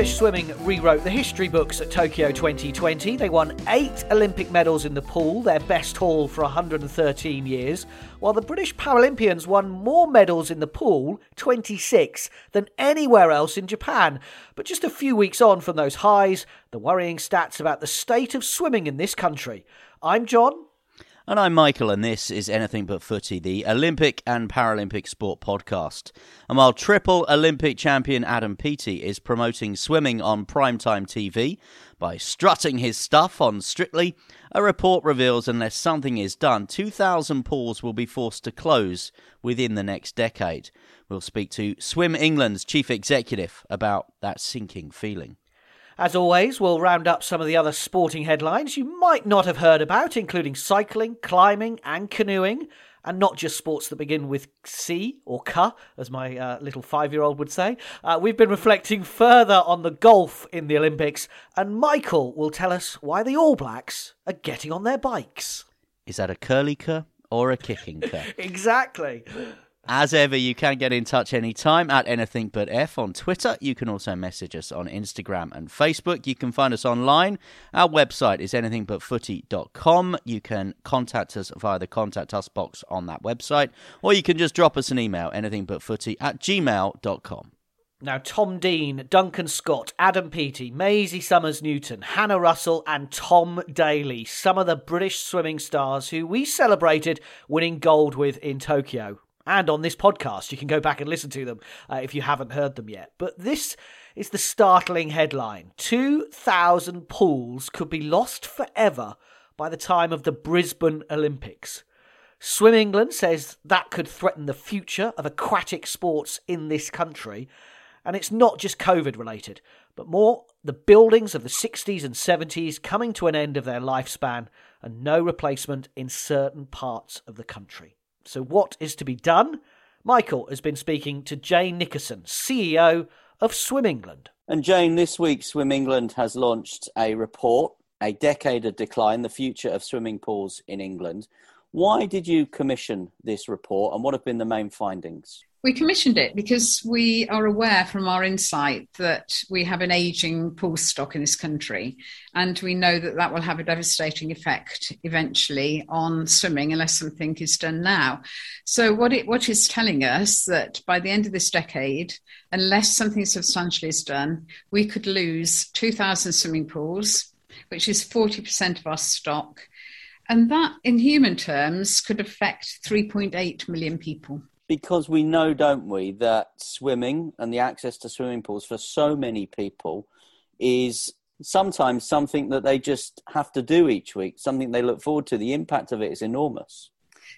British swimming rewrote the history books at Tokyo 2020. They won eight Olympic medals in the pool, their best haul for 113 years, while the British Paralympians won more medals in the pool, 26, than anywhere else in Japan. But just a few weeks on from those highs, the worrying stats about the state of swimming in this country. I'm John. And I'm Michael, and this is Anything But Footy, the Olympic and Paralympic sport podcast. And while triple Olympic champion Adam Peaty is promoting swimming on primetime TV by strutting his stuff on Strictly, a report reveals unless something is done, 2,000 pools will be forced to close within the next decade. We'll speak to Swim England's chief executive about that sinking feeling. As always, we'll round up some of the other sporting headlines you might not have heard about, including cycling, climbing, and canoeing, and not just sports that begin with C or K, as my uh, little five year old would say. Uh, we've been reflecting further on the golf in the Olympics, and Michael will tell us why the All Blacks are getting on their bikes. Is that a curly cur or a kicking cur? exactly. As ever, you can get in touch anytime at anything but F on Twitter. You can also message us on Instagram and Facebook. You can find us online. Our website is anythingbutfooty.com. You can contact us via the contact us box on that website, or you can just drop us an email, anythingbutfooty at gmail.com. Now, Tom Dean, Duncan Scott, Adam Peaty, Maisie Summers Newton, Hannah Russell, and Tom Daley, some of the British swimming stars who we celebrated winning gold with in Tokyo and on this podcast. You can go back and listen to them uh, if you haven't heard them yet. But this is the startling headline 2,000 pools could be lost forever by the time of the Brisbane Olympics. Swim England says that could threaten the future of aquatic sports in this country. And it's not just COVID related, but more the buildings of the 60s and 70s coming to an end of their lifespan and no replacement in certain parts of the country. So, what is to be done? Michael has been speaking to Jane Nickerson, CEO of Swim England. And Jane, this week Swim England has launched a report, A Decade of Decline, the future of swimming pools in England. Why did you commission this report and what have been the main findings? We commissioned it because we are aware from our insight that we have an aging pool stock in this country, and we know that that will have a devastating effect eventually on swimming unless something is done now. So, what it what is telling us that by the end of this decade, unless something substantial is done, we could lose 2,000 swimming pools, which is 40% of our stock, and that, in human terms, could affect 3.8 million people because we know, don't we, that swimming and the access to swimming pools for so many people is sometimes something that they just have to do each week, something they look forward to. The impact of it is enormous.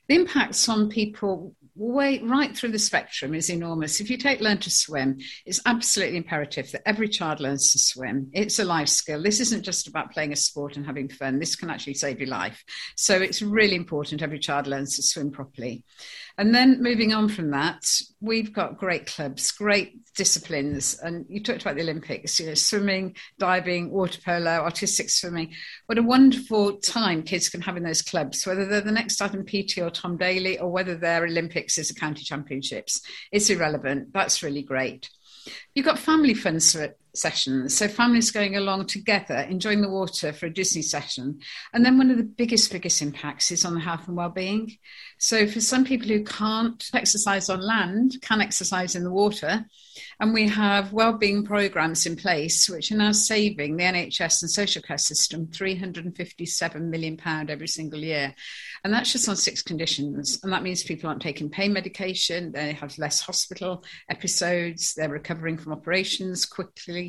The impacts on people way right through the spectrum is enormous. If you take learn to swim, it's absolutely imperative that every child learns to swim. It's a life skill. This isn't just about playing a sport and having fun. This can actually save your life. So it's really important every child learns to swim properly. And then moving on from that, we've got great clubs, great disciplines. And you talked about the Olympics, you know, swimming, diving, water polo, artistic swimming. What a wonderful time kids can have in those clubs, whether they're the next Adam Peaty or Tom Daley, or whether they're Olympics as a county championships. It's irrelevant. That's really great. You've got family fun sessions. So families going along together, enjoying the water for a Disney session. And then one of the biggest, biggest impacts is on the health and well-being. So for some people who can't exercise on land, can exercise in the water. And we have well-being programs in place, which are now saving the NHS and social care system 357 million pound every single year. And that's just on six conditions. And that means people aren't taking pain medication, they have less hospital episodes, they're recovering from operations quickly.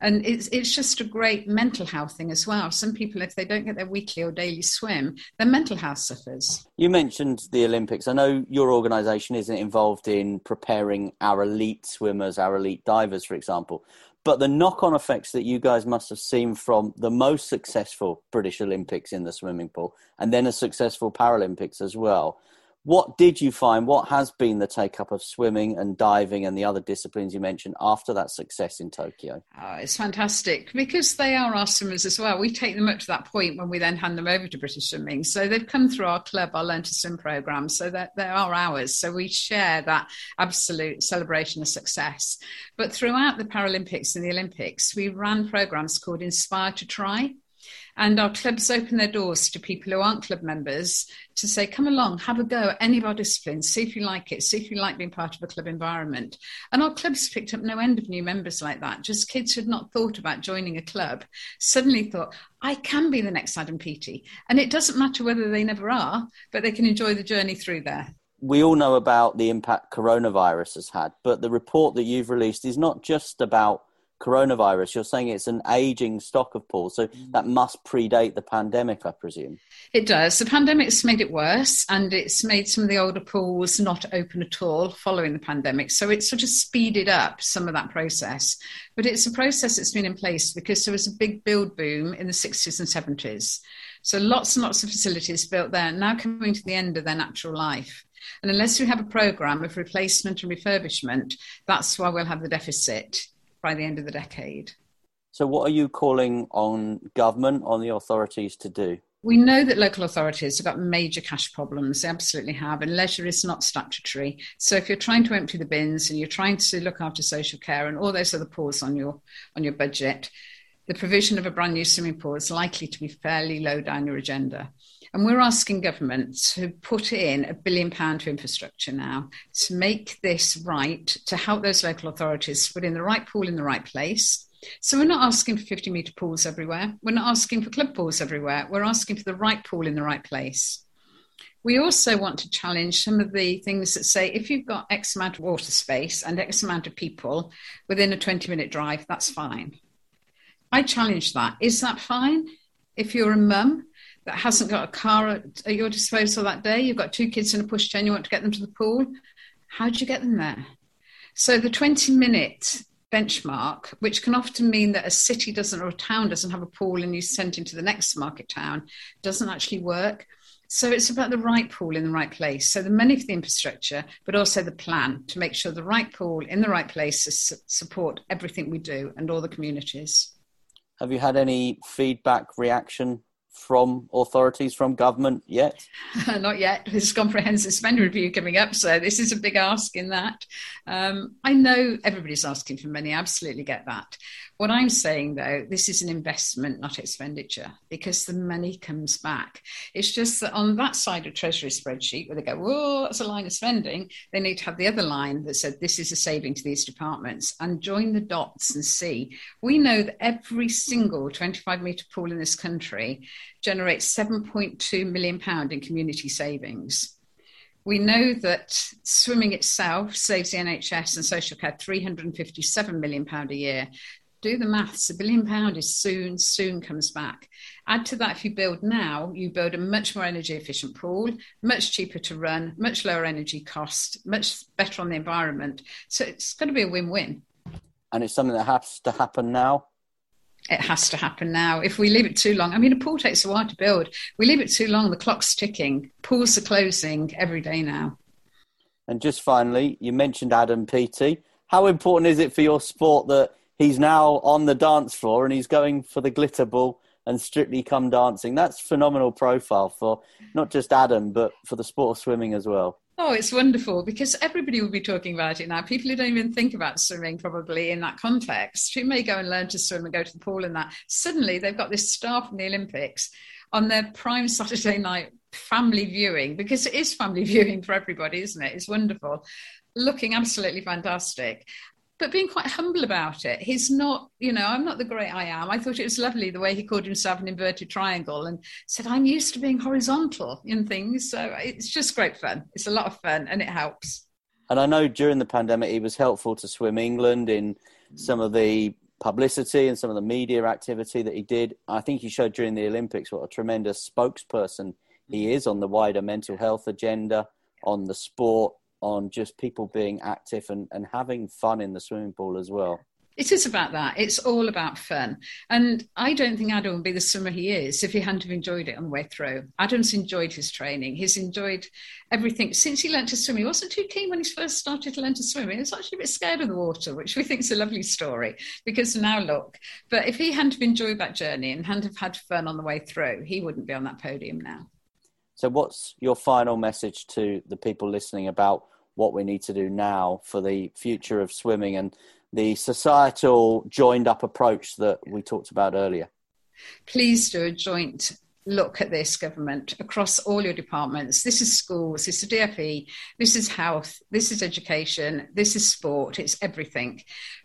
And it's, it's just a great mental health thing as well. Some people, if they don't get their weekly or daily swim, their mental health suffers. You mentioned the Olympics. I know your organisation isn't involved in preparing our elite swimmers, our elite divers, for example. But the knock on effects that you guys must have seen from the most successful British Olympics in the swimming pool and then a successful Paralympics as well what did you find? What has been the take up of swimming and diving and the other disciplines you mentioned after that success in Tokyo? Oh, it's fantastic because they are our swimmers as well. We take them up to that point when we then hand them over to British Swimming. So they've come through our club, our Learn to Swim program. So that they are ours. So we share that absolute celebration of success. But throughout the Paralympics and the Olympics, we ran programs called Inspire to Try. And our clubs open their doors to people who aren't club members to say, come along, have a go at any of our disciplines, see if you like it, see if you like being part of a club environment. And our clubs picked up no end of new members like that. Just kids who had not thought about joining a club suddenly thought, I can be the next Adam Peaty. And it doesn't matter whether they never are, but they can enjoy the journey through there we all know about the impact coronavirus has had, but the report that you've released is not just about coronavirus, you're saying it's an aging stock of pools, so mm. that must predate the pandemic, I presume. It does. The pandemic's made it worse, and it's made some of the older pools not open at all following the pandemic. So it's sort of speeded up some of that process. But it's a process that's been in place because there was a big build boom in the 60s and 70s. So lots and lots of facilities built there now coming to the end of their natural life. And unless we have a program of replacement and refurbishment, that's why we'll have the deficit by the end of the decade. So, what are you calling on government, on the authorities to do? We know that local authorities have got major cash problems. They absolutely have, and leisure is not statutory. So, if you're trying to empty the bins and you're trying to look after social care and all those other pools on your on your budget, the provision of a brand new swimming pool is likely to be fairly low down your agenda. And we're asking government to put in a billion pound to infrastructure now to make this right, to help those local authorities put in the right pool in the right place. So we're not asking for 50 metre pools everywhere. We're not asking for club pools everywhere. We're asking for the right pool in the right place. We also want to challenge some of the things that say if you've got X amount of water space and X amount of people within a 20 minute drive, that's fine. I challenge that. Is that fine? If you're a mum that hasn't got a car at, at your disposal that day, you've got two kids in a pushchair, you want to get them to the pool, how do you get them there? So the 20 minute benchmark, which can often mean that a city doesn't or a town doesn't have a pool and you send into the next market town, doesn't actually work. So it's about the right pool in the right place. So the money for the infrastructure, but also the plan to make sure the right pool in the right place to support everything we do and all the communities. Have you had any feedback, reaction from authorities, from government yet? Not yet. There's a comprehensive spend review coming up, so this is a big ask in that. Um, I know everybody's asking for money, I absolutely get that. What I'm saying though, this is an investment, not expenditure, because the money comes back. It's just that on that side of Treasury spreadsheet where they go, whoa, that's a line of spending, they need to have the other line that said this is a saving to these departments and join the dots and see. We know that every single 25 metre pool in this country generates 7.2 million pound in community savings. We know that swimming itself saves the NHS and social care 357 million pound a year do the maths. A billion pound is soon, soon comes back. Add to that, if you build now, you build a much more energy efficient pool, much cheaper to run, much lower energy cost, much better on the environment. So it's going to be a win win. And it's something that has to happen now. It has to happen now. If we leave it too long, I mean, a pool takes a while to build. We leave it too long, the clock's ticking. Pools are closing every day now. And just finally, you mentioned Adam Peaty. How important is it for your sport that he's now on the dance floor and he's going for the glitter ball and strictly come dancing? That's phenomenal profile for not just Adam, but for the sport of swimming as well. Oh, it's wonderful because everybody will be talking about it now. People who don't even think about swimming probably in that context, who may go and learn to swim and go to the pool and that, suddenly they've got this star from the Olympics on their prime Saturday night family viewing because it is family viewing for everybody, isn't it? It's wonderful. Looking absolutely fantastic but being quite humble about it. He's not, you know, I'm not the great I am. I thought it was lovely the way he called himself an inverted triangle and said, I'm used to being horizontal in things. So it's just great fun. It's a lot of fun and it helps. And I know during the pandemic, he was helpful to Swim England in some of the publicity and some of the media activity that he did. I think he showed during the Olympics what a tremendous spokesperson he is on the wider mental health agenda, on the sport, on just people being active and, and having fun in the swimming pool as well. It is about that. It's all about fun. And I don't think Adam would be the swimmer he is if he hadn't have enjoyed it on the way through. Adam's enjoyed his training. He's enjoyed everything. Since he learned to swim, he wasn't too keen when he first started to learn to swim. He was actually a bit scared of the water, which we think is a lovely story because now look. But if he hadn't have enjoyed that journey and hadn't have had fun on the way through, he wouldn't be on that podium now. So, what's your final message to the people listening about what we need to do now for the future of swimming and the societal joined up approach that we talked about earlier? Please do a joint look at this government across all your departments. This is schools, this is DFE, this is health, this is education, this is sport, it's everything.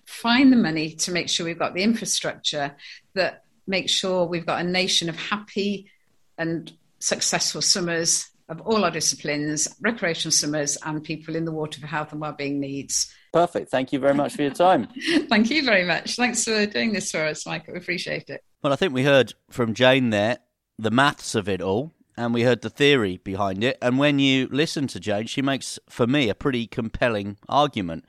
Find the money to make sure we've got the infrastructure that makes sure we've got a nation of happy and successful swimmers of all our disciplines, recreational swimmers, and people in the water for health and wellbeing needs. Perfect. Thank you very much for your time. Thank you very much. Thanks for doing this for us, Michael. We appreciate it. Well, I think we heard from Jane there the maths of it all, and we heard the theory behind it. And when you listen to Jane, she makes, for me, a pretty compelling argument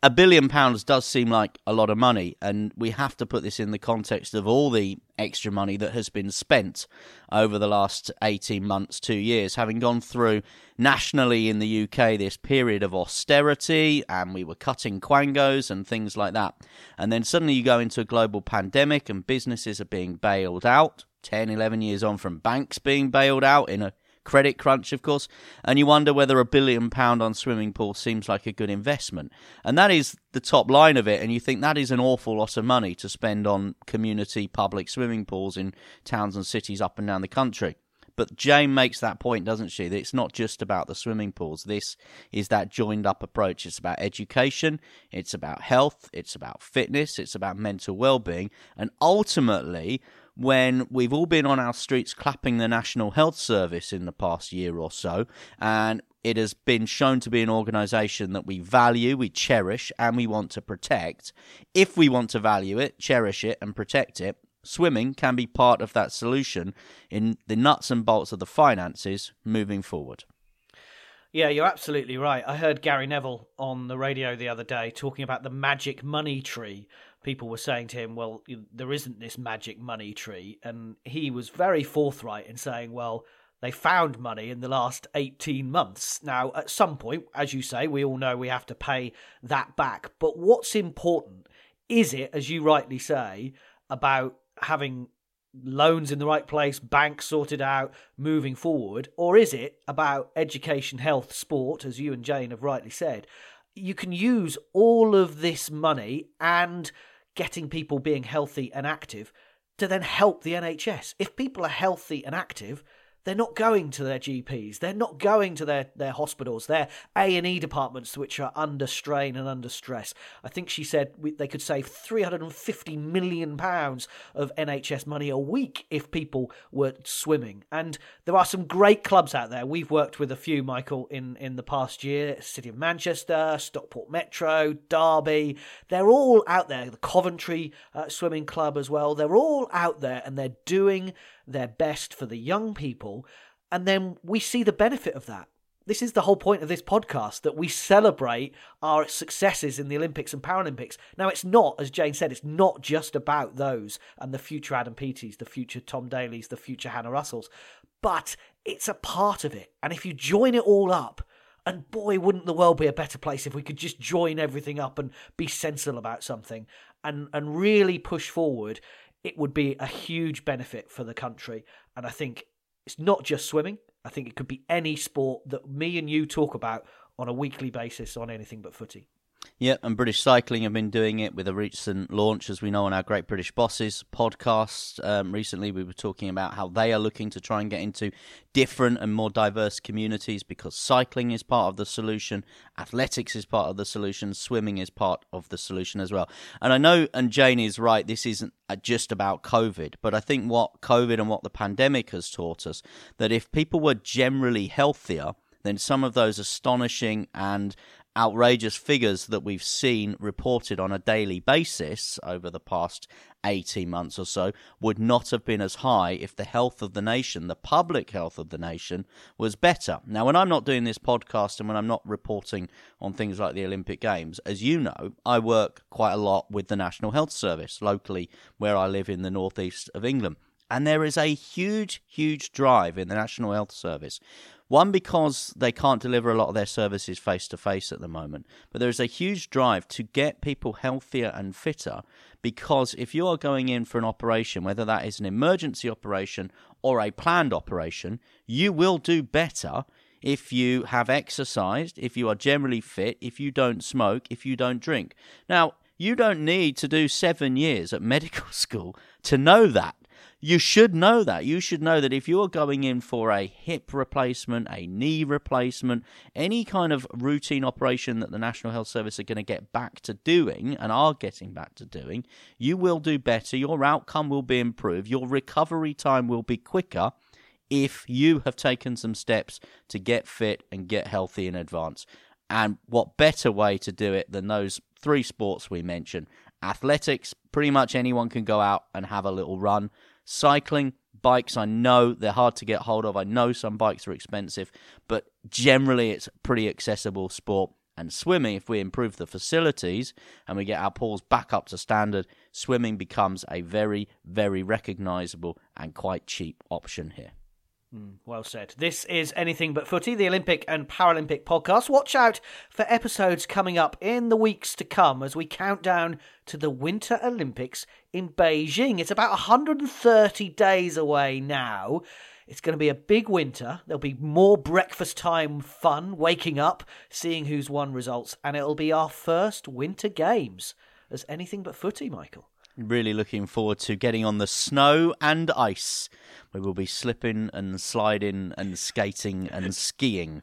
a billion pounds does seem like a lot of money, and we have to put this in the context of all the extra money that has been spent over the last 18 months, two years, having gone through nationally in the UK this period of austerity, and we were cutting quangos and things like that. And then suddenly you go into a global pandemic, and businesses are being bailed out. 10, 11 years on from banks being bailed out in a credit crunch, of course, and you wonder whether a billion pound on swimming pool seems like a good investment. And that is the top line of it, and you think that is an awful lot of money to spend on community public swimming pools in towns and cities up and down the country. But Jane makes that point, doesn't she? That it's not just about the swimming pools. This is that joined up approach. It's about education, it's about health, it's about fitness, it's about mental well being, and ultimately, when we've all been on our streets clapping the National Health Service in the past year or so, and it has been shown to be an organisation that we value, we cherish, and we want to protect. If we want to value it, cherish it, and protect it, swimming can be part of that solution in the nuts and bolts of the finances moving forward. Yeah, you're absolutely right. I heard Gary Neville on the radio the other day talking about the magic money tree. People were saying to him, well, there isn't this magic money tree. And he was very forthright in saying, well, they found money in the last 18 months. Now, at some point, as you say, we all know we have to pay that back. But what's important is it, as you rightly say, about having loans in the right place, banks sorted out, moving forward? Or is it about education, health, sport, as you and Jane have rightly said? You can use all of this money and getting people being healthy and active to then help the NHS. If people are healthy and active, they're not going to their GPs. They're not going to their, their hospitals, their A&E departments, which are under strain and under stress. I think she said we, they could save £350 million of NHS money a week if people were swimming. And there are some great clubs out there. We've worked with a few, Michael, in, in the past year. City of Manchester, Stockport Metro, Derby. They're all out there. The Coventry uh, Swimming Club as well. They're all out there and they're doing their best for the young people, and then we see the benefit of that. This is the whole point of this podcast that we celebrate our successes in the Olympics and Paralympics. Now, it's not, as Jane said, it's not just about those and the future Adam Peaty's, the future Tom Daley's, the future Hannah Russell's, but it's a part of it. And if you join it all up, And boy, wouldn't the world be a better place if we could just join everything up and be sensible about something and, and really push forward. It would be a huge benefit for the country. And I think it's not just swimming. I think it could be any sport that me and you talk about on a weekly basis on anything but footy. Yeah, and British Cycling have been doing it with a recent launch, as we know on our Great British Bosses podcast. Um, recently, we were talking about how they are looking to try and get into different and more diverse communities because cycling is part of the solution, athletics is part of the solution, swimming is part of the solution as well. And I know, and Jane is right, this isn't uh, just about COVID, but I think what COVID and what the pandemic has taught us that if people were generally healthier, then some of those astonishing and outrageous figures that we've seen reported on a daily basis over the past 18 months or so would not have been as high if the health of the nation, the public health of the nation, was better. Now, when I'm not doing this podcast and when I'm not reporting on things like the Olympic Games, as you know, I work quite a lot with the National Health Service locally where I live in the northeast of England. And there is a huge, huge drive in the National Health Service one, because they can't deliver a lot of their services face to face at the moment, but there is a huge drive to get people healthier and fitter. Because if you are going in for an operation, whether that is an emergency operation or a planned operation, you will do better if you have exercised, if you are generally fit, if you don't smoke, if you don't drink. Now, you don't need to do seven years at medical school to know that. You should know that. You should know that if you're going in for a hip replacement, a knee replacement, any kind of routine operation that the National Health Service are going to get back to doing and are getting back to doing, you will do better. Your outcome will be improved. Your recovery time will be quicker if you have taken some steps to get fit and get healthy in advance. And what better way to do it than those three sports we mentioned? Athletics, pretty much anyone can go out and have a little run. Cycling, bikes, I know they're hard to get hold of. I know some bikes are expensive, but generally it's pretty accessible sport. And swimming, if we improve the facilities and we get our pools back up to standard, swimming becomes a very, very recognizable and quite cheap option here. Mm, well said. This is Anything But Footy, the Olympic and Paralympic podcast. Watch out for episodes coming up in the weeks to come as we count down to the Winter Olympics in Beijing. It's about 130 days away now. It's going to be a big winter. There'll be more breakfast time fun, waking up, seeing who's won results, and it'll be our first Winter Games as anything but footy, Michael. Really looking forward to getting on the snow and ice. We will be slipping and sliding and skating and skiing.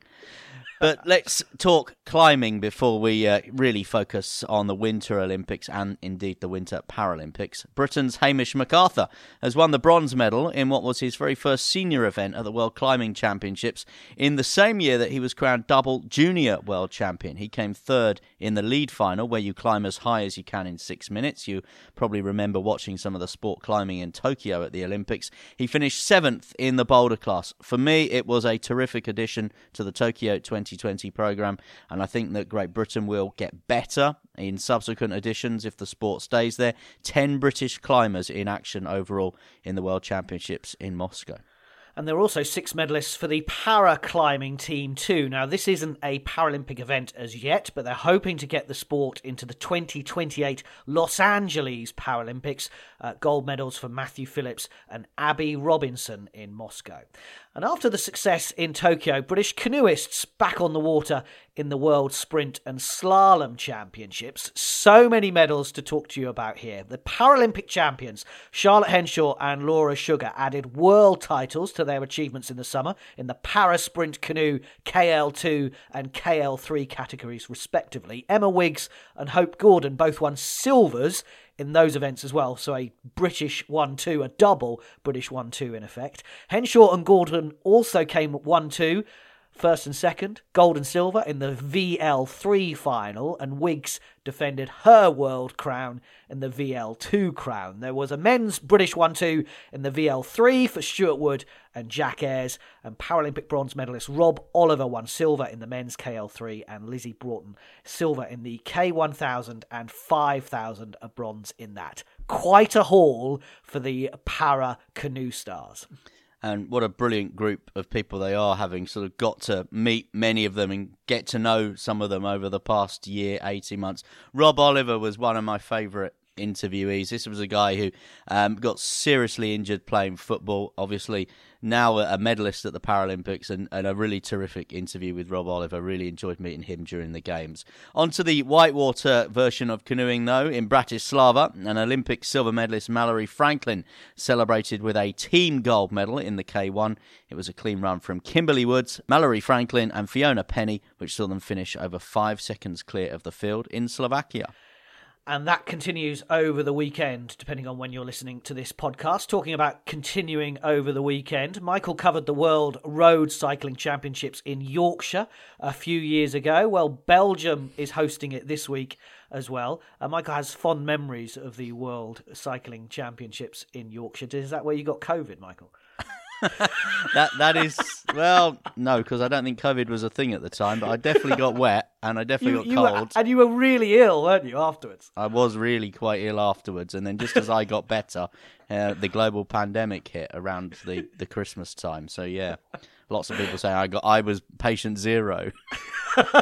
But let's talk climbing before we uh, really focus on the Winter Olympics and indeed the Winter Paralympics. Britain's Hamish McArthur has won the bronze medal in what was his very first senior event at the World Climbing Championships in the same year that he was crowned double junior world champion. He came third in the lead final, where you climb as high as you can in six minutes. You probably remember watching some of the sport climbing in Tokyo at the Olympics. He finished seventh in the boulder class. For me, it was a terrific addition to the Tokyo 2020 program, and I think that Great Britain will get better in subsequent editions if the sport stays there. 10 British climbers in action overall in the World Championships in Moscow. And there are also six medalists for the para climbing team, too. Now, this isn't a Paralympic event as yet, but they're hoping to get the sport into the 2028 Los Angeles Paralympics. Uh, gold medals for Matthew Phillips and Abby Robinson in Moscow. And after the success in Tokyo, British canoeists back on the water in the World Sprint and Slalom Championships. So many medals to talk to you about here. The Paralympic champions, Charlotte Henshaw and Laura Sugar, added world titles to their achievements in the summer in the Para Sprint Canoe KL2 and KL3 categories, respectively. Emma Wiggs and Hope Gordon both won silvers in those events as well. So a British 1 2, a double British 1 2 in effect. Henshaw and Gordon also came 1 2 first and second, gold and silver in the VL3 final, and Wiggs defended her world crown in the VL2 crown. There was a men's British 1 2 in the VL3 for Stuart Wood and Jack Eyers, and Paralympic bronze medalist Rob Oliver won silver in the men's KL3, and Lizzie Broughton silver in the K1000 and 5000, a bronze in that. Quite a haul for the para canoe stars. And what a brilliant group of people they are, having sort of got to meet many of them and get to know some of them over the past year, 18 months. Rob Oliver was one of my favourite interviewees. This was a guy who um, got seriously injured playing football, obviously now a medalist at the Paralympics, and, and, a really terrific interview with Rob Oliver. Really enjoyed meeting him during the Games. On to the whitewater version of canoeing, though, in Bratislava, an Olympic silver medalist Mallory Franklin celebrated with a team gold medal in the K1. It was a clean run from Kimberley Woods, Mallory Franklin, and Fiona Penny, which saw them finish over five seconds clear of the field in Slovakia and that continues over the weekend, depending on when you're listening to this podcast. Talking about continuing over the weekend, Michael covered the World Road Cycling Championships in Yorkshire a few years ago. Well, Belgium is hosting it this week as well. Uh, Michael has fond memories of the World Cycling Championships in Yorkshire. Is that where you got COVID, Michael? That that is well, no, because I don't think COVID was a thing at the time. But I definitely got wet and I definitely you, got cold. Were, and you were really ill, weren't you? Afterwards, I was really quite ill afterwards. And then just as I got better, uh, the global pandemic hit around the, the Christmas time. So yeah, lots of people say I got I was patient zero.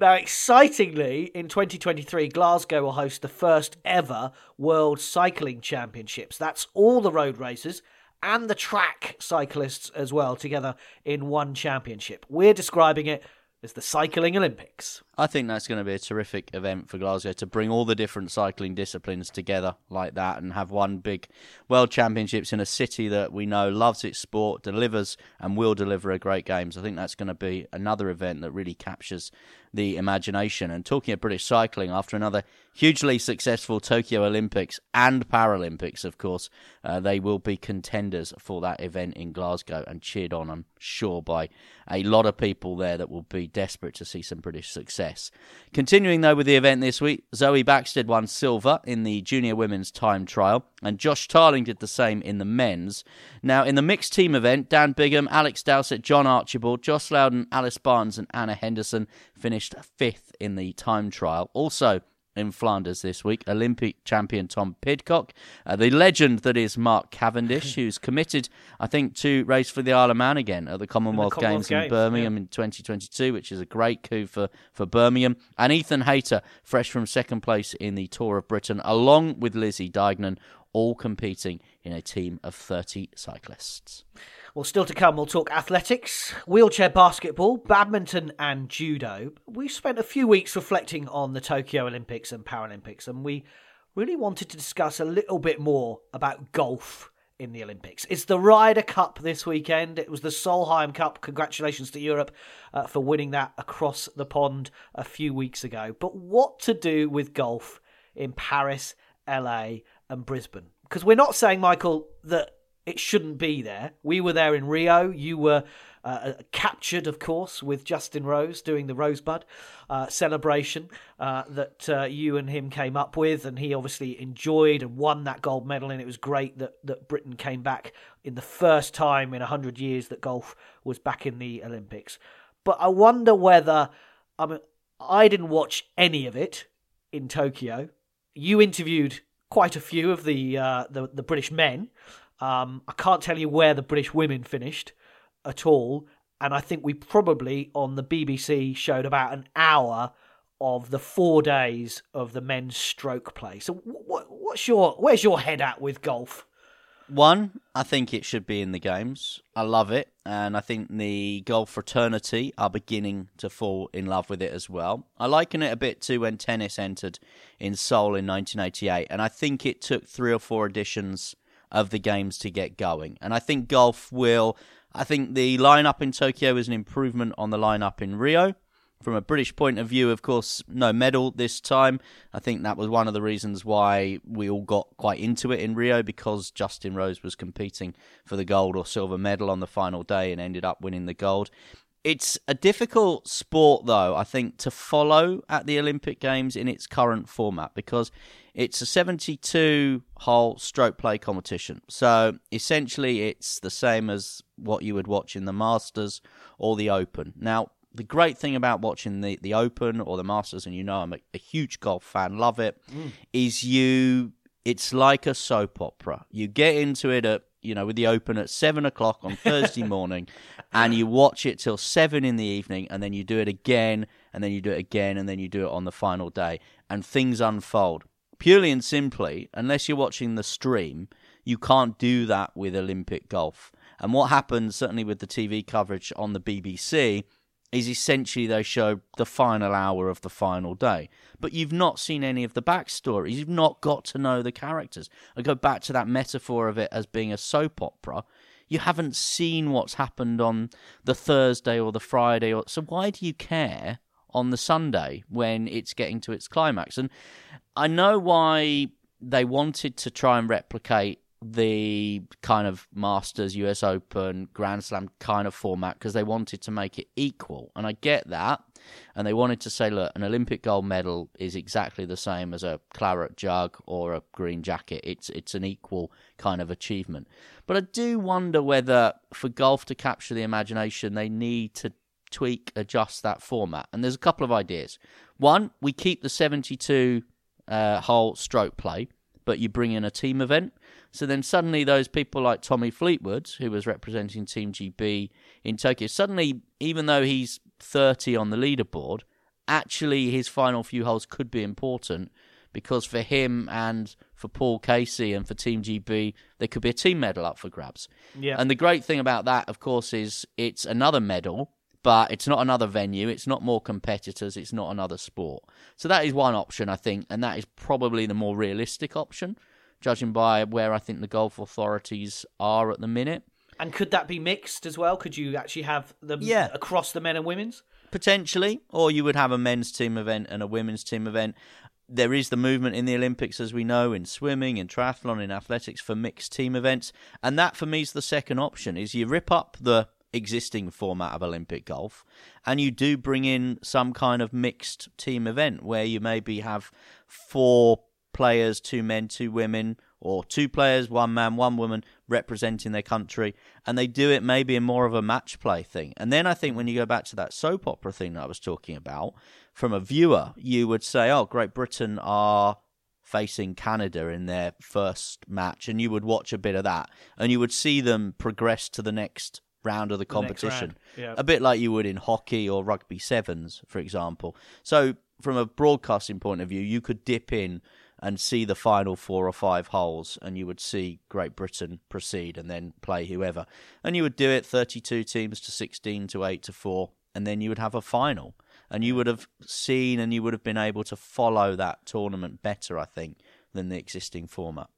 now, excitingly, in 2023, Glasgow will host the first ever World Cycling Championships. That's all the road races and the track cyclists as well together in one championship. We're describing it as the Cycling Olympics. I think that's going to be a terrific event for Glasgow to bring all the different cycling disciplines together like that and have one big World Championships in a city that we know loves its sport, delivers and will deliver a great games. I think that's going to be another event that really captures the imagination. And talking of British cycling, after another hugely successful Tokyo Olympics and Paralympics, of course, uh, they will be contenders for that event in Glasgow and cheered on, I'm sure, by a lot of people there that will be desperate to see some British success. Continuing, though, with the event this week, Zoe Bäckstedt won silver in the junior women's time trial, and Josh Tarling did the same in the men's. Now, in the mixed team event, Dan Bigham, Alex Dowsett, John Archibald, Joss Lowden, Alice Barnes, and Anna Henderson finished fifth in the time trial. Also, in Flanders this week. Olympic champion Tom Pidcock, uh, the legend that is Mark Cavendish, who's committed, I think, to race for the Isle of Man again at the Commonwealth, the Commonwealth Games, Games, in Birmingham yeah. in 2022, which is a great coup for, for Birmingham. And Ethan Hayter, fresh from second place in the Tour of Britain, along with Lizzie Deignan, all competing in a team of 30 cyclists. Well, still to come, we'll talk athletics, wheelchair basketball, badminton, and judo. We spent a few weeks reflecting on the Tokyo Olympics and Paralympics, and we really wanted to discuss a little bit more about golf in the Olympics. It's the Ryder Cup this weekend. It was the Solheim Cup. Congratulations to Europe uh, for winning that across the pond a few weeks ago. But what to do with golf in Paris, LA, and Brisbane? Because we're not saying, Michael, that it shouldn't be there. We were there in Rio. You were uh, uh, captured, of course, with Justin Rose doing the Rosebud uh, celebration uh, that uh, you and him came up with, and he obviously enjoyed and won that gold medal. And it was great that that Britain came back in the first time in hundred years that golf was back in the Olympics. But I wonder whether I mean I didn't watch any of it in Tokyo. You interviewed quite a few of the uh, the, the British men. Um, I can't tell you where the British women finished at all, and I think we probably on the BBC showed about an hour of the four days of the men's stroke play. So, what, what's your where's your head at with golf? One, I think it should be in the games. I love it, and I think the golf fraternity are beginning to fall in love with it as well. I liken it a bit to when tennis entered in Seoul in 1988, and I think it took three or four editions of the games to get going. And I think golf will. I think the lineup in Tokyo is an improvement on the lineup in Rio. From a British point of view, of course, no medal this time. I think that was one of the reasons why we all got quite into it in Rio because Justin Rose was competing for the gold or silver medal on the final day and ended up winning the gold. It's a difficult sport, though, I think, to follow at the Olympic Games in its current format because it's a 72 hole stroke play competition. So essentially, it's the same as what you would watch in the Masters or the Open. Now, the great thing about watching the, the Open or the Masters, and you know I'm a, a huge golf fan, love it, mm. is you. It's like a soap opera. You get into it at you know, with the open at seven o'clock on Thursday morning, and you watch it till seven in the evening, and then you do it again, and then you do it again, and then you do it on the final day, and things unfold. Purely and simply, unless you're watching the stream, you can't do that with Olympic golf. And what happens, certainly with the TV coverage on the BBC, is essentially they show the final hour of the final day. But you've not seen any of the backstories. You've not got to know the characters. I go back to that metaphor of it as being a soap opera. You haven't seen what's happened on the Thursday or the Friday. Or, so why do you care on the Sunday when it's getting to its climax? And I know why they wanted to try and replicate the kind of Masters, US Open, Grand Slam kind of format because they wanted to make it equal. And I get that. And they wanted to say, look, an Olympic gold medal is exactly the same as a claret jug or a green jacket. It's it's an equal kind of achievement. But I do wonder whether for golf to capture the imagination, they need to tweak, adjust that format. And there's a couple of ideas. One, we keep the 72 uh, hole stroke play, but you bring in a team event. So then suddenly those people like Tommy Fleetwood, who was representing Team GB in Tokyo, suddenly, even though he's 30 on the leaderboard, actually his final few holes could be important because for him and for Paul Casey and for Team GB, there could be a team medal up for grabs. Yeah. And the great thing about that, of course, is it's another medal, but it's not another venue. It's not more competitors. It's not another sport. So that is one option, I think, and that is probably the more realistic option, judging by where I think the golf authorities are at the minute. And could that be mixed as well? Could you actually have them Yeah. across the men and women's? potentially, or you would have a men's team event and a women's team event. There is the movement in the Olympics, as we know, in swimming, in triathlon, in athletics for mixed team events, and that for me is the second option: is you rip up the existing format of Olympic golf, and you do bring in some kind of mixed team event where you maybe have four players, two men, two women, or two players, one man, one woman representing their country, and they do it maybe in more of a match play thing. And then I think when you go back to that soap opera thing that I was talking about, from a viewer, you would say, "Oh, Great Britain are." Facing Canada in their first match, and you would watch a bit of that, and you would see them progress to the next round of the competition. yeah. A bit like you would in hockey or rugby sevens, for example. So, from a broadcasting point of view, you could dip in and see the final four or five holes, and you would see Great Britain proceed and then play whoever. And you would do it 32 teams to 16 to 8 to 4, and then you would have a final. And you would have seen and you would have been able to follow that tournament better, I think, than the existing format.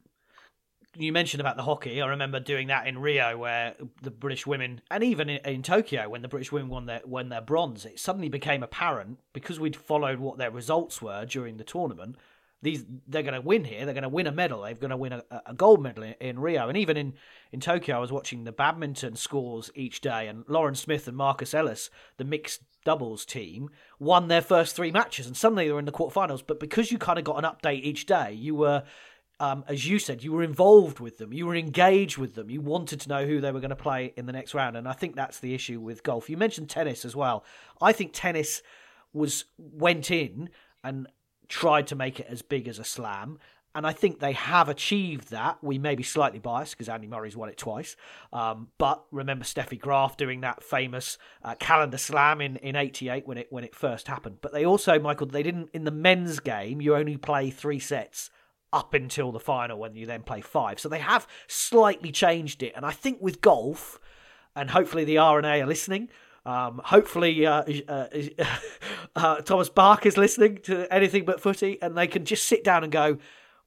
You mentioned about the hockey. I remember doing that in Rio, where the British women, and even in, in Tokyo, when the British women won their won their bronze, it suddenly became apparent because we'd followed what their results were during the tournament. These they're going to win here. They're going to win a medal. They're going to win a, a gold medal in, in Rio, and even in in Tokyo, I was watching the badminton scores each day, and Lauren Smith and Marcus Ellis, the mixed doubles team, won their first three matches, and suddenly they were in the quarterfinals. But because you kind of got an update each day, you were um, as you said, you were involved with them, you were engaged with them, you wanted to know who they were going to play in the next round, and I think that's the issue with golf. You mentioned tennis as well. I think tennis was went in and tried to make it as big as a slam. And I think they have achieved that. We may be slightly biased because Andy Murray's won it twice. Um, but remember Steffi Graf doing that famous uh, calendar slam in, in 88 when it when it first happened. But they also, Michael, they didn't, in the men's game, you only play three sets up until the final when you then play five. So they have slightly changed it. And I think with golf, and hopefully the R&A are listening. Um, hopefully, uh, uh, uh, Thomas Bach is listening to anything but footy, and they can just sit down and go,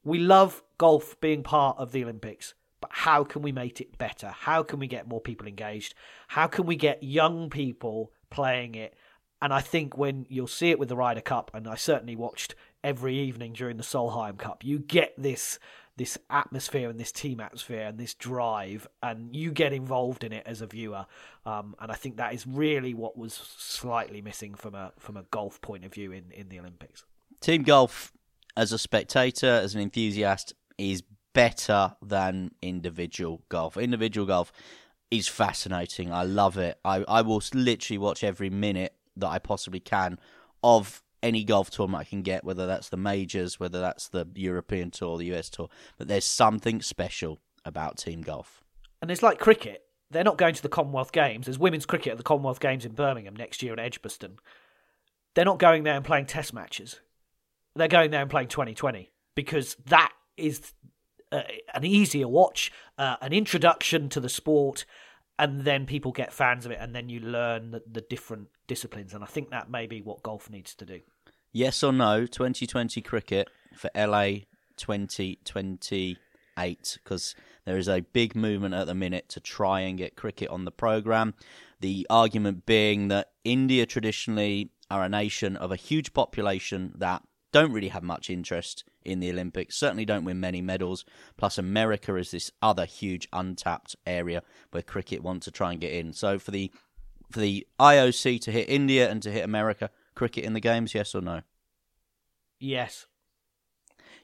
"We love golf being part of the Olympics, but how can we make it better? How can we get more people engaged? How can we get young people playing it?" And I think when you'll see it with the Ryder Cup, and I certainly watched every evening during the Solheim Cup, you get this this atmosphere and this team atmosphere and this drive, and you get involved in it as a viewer. Um, and I think that is really what was slightly missing from a from a golf point of view in, in the Olympics. Team golf, as a spectator, as an enthusiast, is better than individual golf. Individual golf is fascinating. I love it. I, I will literally watch every minute that I possibly can of any golf tournament I can get, whether that's the majors, whether that's the European tour, the US tour. But there's something special about team golf. And it's like cricket. They're not going to the Commonwealth Games. There's women's cricket at the Commonwealth Games in Birmingham next year in Edgbaston. They're not going there and playing test matches. They're going there and playing 2020 because that is uh, an easier watch, uh, an introduction to the sport, and then people get fans of it, and then you learn the, the different disciplines. And I think that may be what golf needs to do. Yes or no, 2020 cricket for LA 2028? Because there is a big movement at the minute to try and get cricket on the programme. The argument being that India traditionally are a nation of a huge population that don't really have much interest in the Olympics, certainly don't win many medals. Plus, America is this other huge untapped area where cricket want to try and get in. So, for the for the IOC to hit India and to hit America, cricket in the games, yes or no? Yes.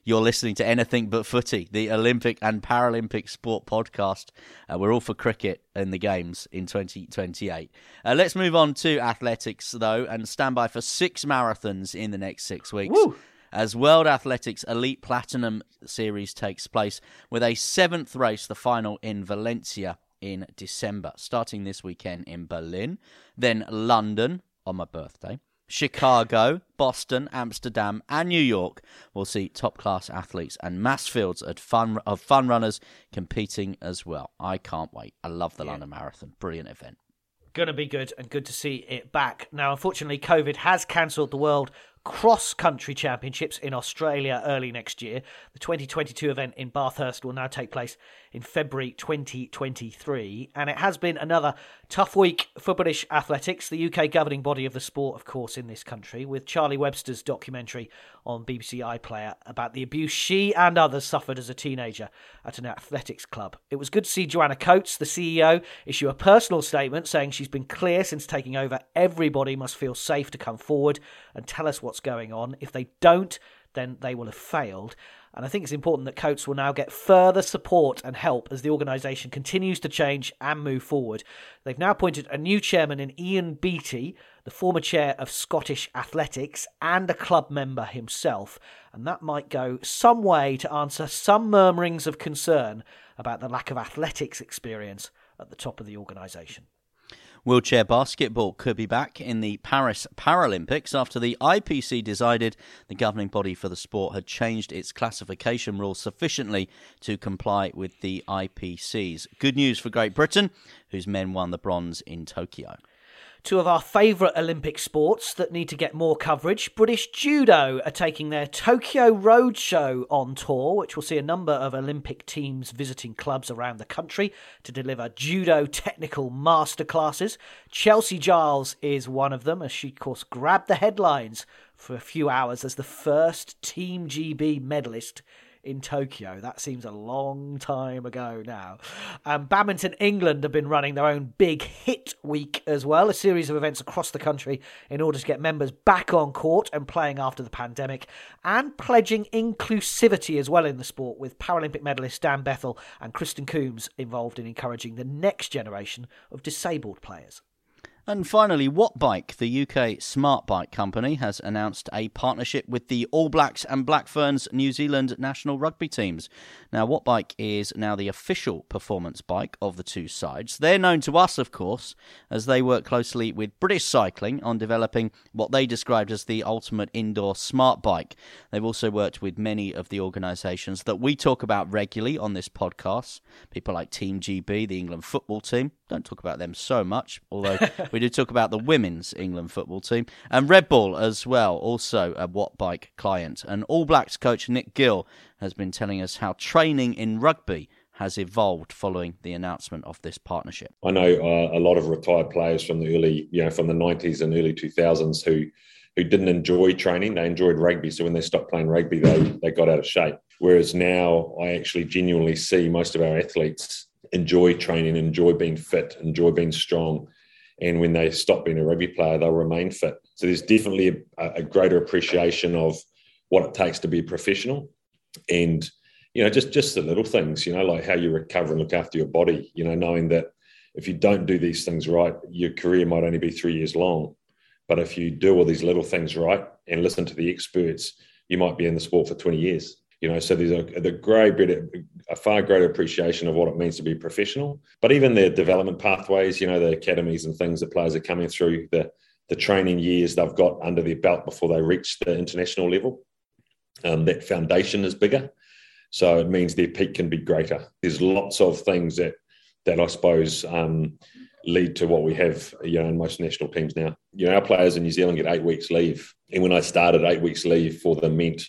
You're listening to Anything But Footy, the Olympic and Paralympic sport podcast. Uh, we're all for cricket in the games in 2028. Uh, let's move on to athletics, though, and stand by for six marathons in the next six weeks. Woo! As World Athletics Elite Platinum Series takes place, with a seventh race, the final in Valencia in December, starting this weekend in Berlin, then London on my birthday. Chicago, Boston, Amsterdam, and New York will see top class athletes and mass fields of fun, of fun runners competing as well. I can't wait. I love the London Marathon. Brilliant event. Going to be good and good to see it back. Now, unfortunately, COVID has cancelled the World Cross Country Championships in Australia early next year. The 2022 event in Bathurst will now take place in February 2023. And it has been another tough week for British athletics, the UK governing body of the sport, of course, in this country, with Charlie Webster's documentary on BBC iPlayer about the abuse she and others suffered as a teenager at an athletics club. It was good to see Joanna Coates, the CEO, issue a personal statement saying she's been clear since taking over everybody must feel safe to come forward and tell us what's going on. If they don't, then they will have failed. And I think it's important that Coates will now get further support and help as the organisation continues to change and move forward. They've now appointed a new chairman in Ian Beattie, the former chair of Scottish Athletics and a club member himself. And that might go some way to answer some murmurings of concern about the lack of athletics experience at the top of the organisation. Wheelchair basketball could be back in the Paris Paralympics after the IPC decided the governing body for the sport had changed its classification rules sufficiently to comply with the IPC's. Good news for Great Britain, whose men won the bronze in Tokyo. Two of our favourite Olympic sports that need to get more coverage. British Judo are taking their Tokyo Roadshow on tour, which will see a number of Olympic teams visiting clubs around the country to deliver judo technical masterclasses. Chelsie Giles is one of them, as she, of course, grabbed the headlines for a few hours as the first Team GB medalist in Tokyo. That seems a long time ago now. Um, Badminton England have been running their own big hit week as well, a series of events across the country in order to get members back on court and playing after the pandemic, and pledging inclusivity as well in the sport, with Paralympic medalist Dan Bethell and Krysten Coombs involved in encouraging the next generation of disabled players. And finally, Wattbike, the UK smart bike company, has announced a partnership with the All Blacks and Black Ferns New Zealand national rugby teams. Now, Wattbike is now the official performance bike of the two sides. They're known to us, of course, as they work closely with British Cycling on developing what they described as the ultimate indoor smart bike. They've also worked with many of the organisations that we talk about regularly on this podcast, people like Team GB, the England football team. Don't talk about them so much, although we do talk about the women's England football team. And Red Bull as well, also a Wattbike client. And All Blacks coach Nic Gill has been telling us how training in rugby has evolved following the announcement of this partnership. I know uh, a lot of retired players from the early, you know, from the 90s and early 2000s who who didn't enjoy training. They enjoyed rugby. So when they stopped playing rugby, they, they got out of shape. Whereas now I actually genuinely see most of our athletes enjoy training, enjoy being fit, enjoy being strong. And when they stop being a rugby player, they'll remain fit. So there's definitely a, a greater appreciation of what it takes to be a professional. And, you know, just just the little things, you know, like how you recover and look after your body, you know, knowing that if you don't do these things right, your career might only be three years long. But if you do all these little things right and listen to the experts, you might be in the sport for 20 years. You know, so there's a, the great a far greater appreciation of what it means to be professional. But even the development pathways, you know, the academies and things that players are coming through, the the training years they've got under their belt before they reach the international level, um, that foundation is bigger. So it means their peak can be greater. There's lots of things that that I suppose um, lead to what we have, you know, in most national teams now. You know, our players in New Zealand get eight weeks leave, and when I started, eight weeks leave for them meant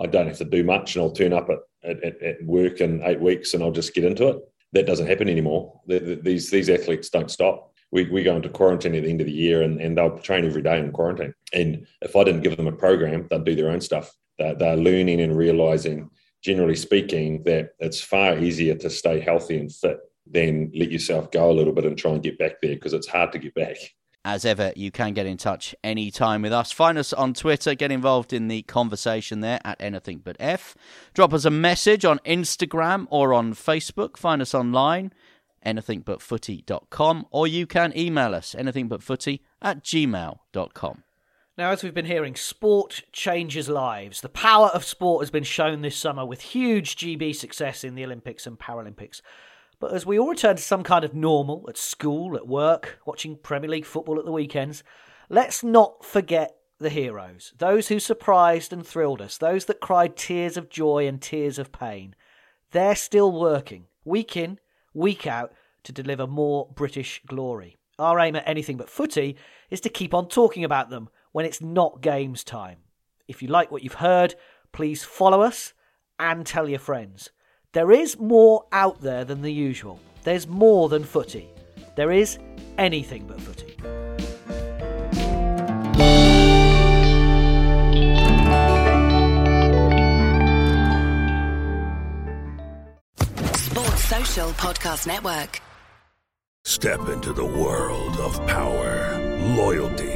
I don't have to do much, and I'll turn up at, at, at work in eight weeks, and I'll just get into it. That doesn't happen anymore. The, the, these these athletes don't stop. We, we go into quarantine at the end of the year, and, and they'll train every day in quarantine. And if I didn't give them a program, they'd do their own stuff. They're, learning and realizing, generally speaking, that it's far easier to stay healthy and fit than let yourself go a little bit and try and get back there because it's hard to get back. As ever, you can get in touch anytime with us. Find us on Twitter, get involved in the conversation there at anything but F. Drop us a message on Instagram or on Facebook. Find us online, anythingbutfooty.com, or you can email us, anythingbutfooty at gmail.com. Now, as we've been hearing, sport changes lives. The power of sport has been shown this summer with huge GB success in the Olympics and Paralympics. But as we all return to some kind of normal at school, at work, watching Premier League football at the weekends, let's not forget the heroes, those who surprised and thrilled us, those that cried tears of joy and tears of pain. They're still working, week in, week out, to deliver more British glory. Our aim at anything but footy is to keep on talking about them when it's not games time. If you like what you've heard, please follow us and tell your friends. There is more out there than the usual. There's more than footy. There is anything but footy. Sports Social Podcast Network. Step into the world of power, loyalty,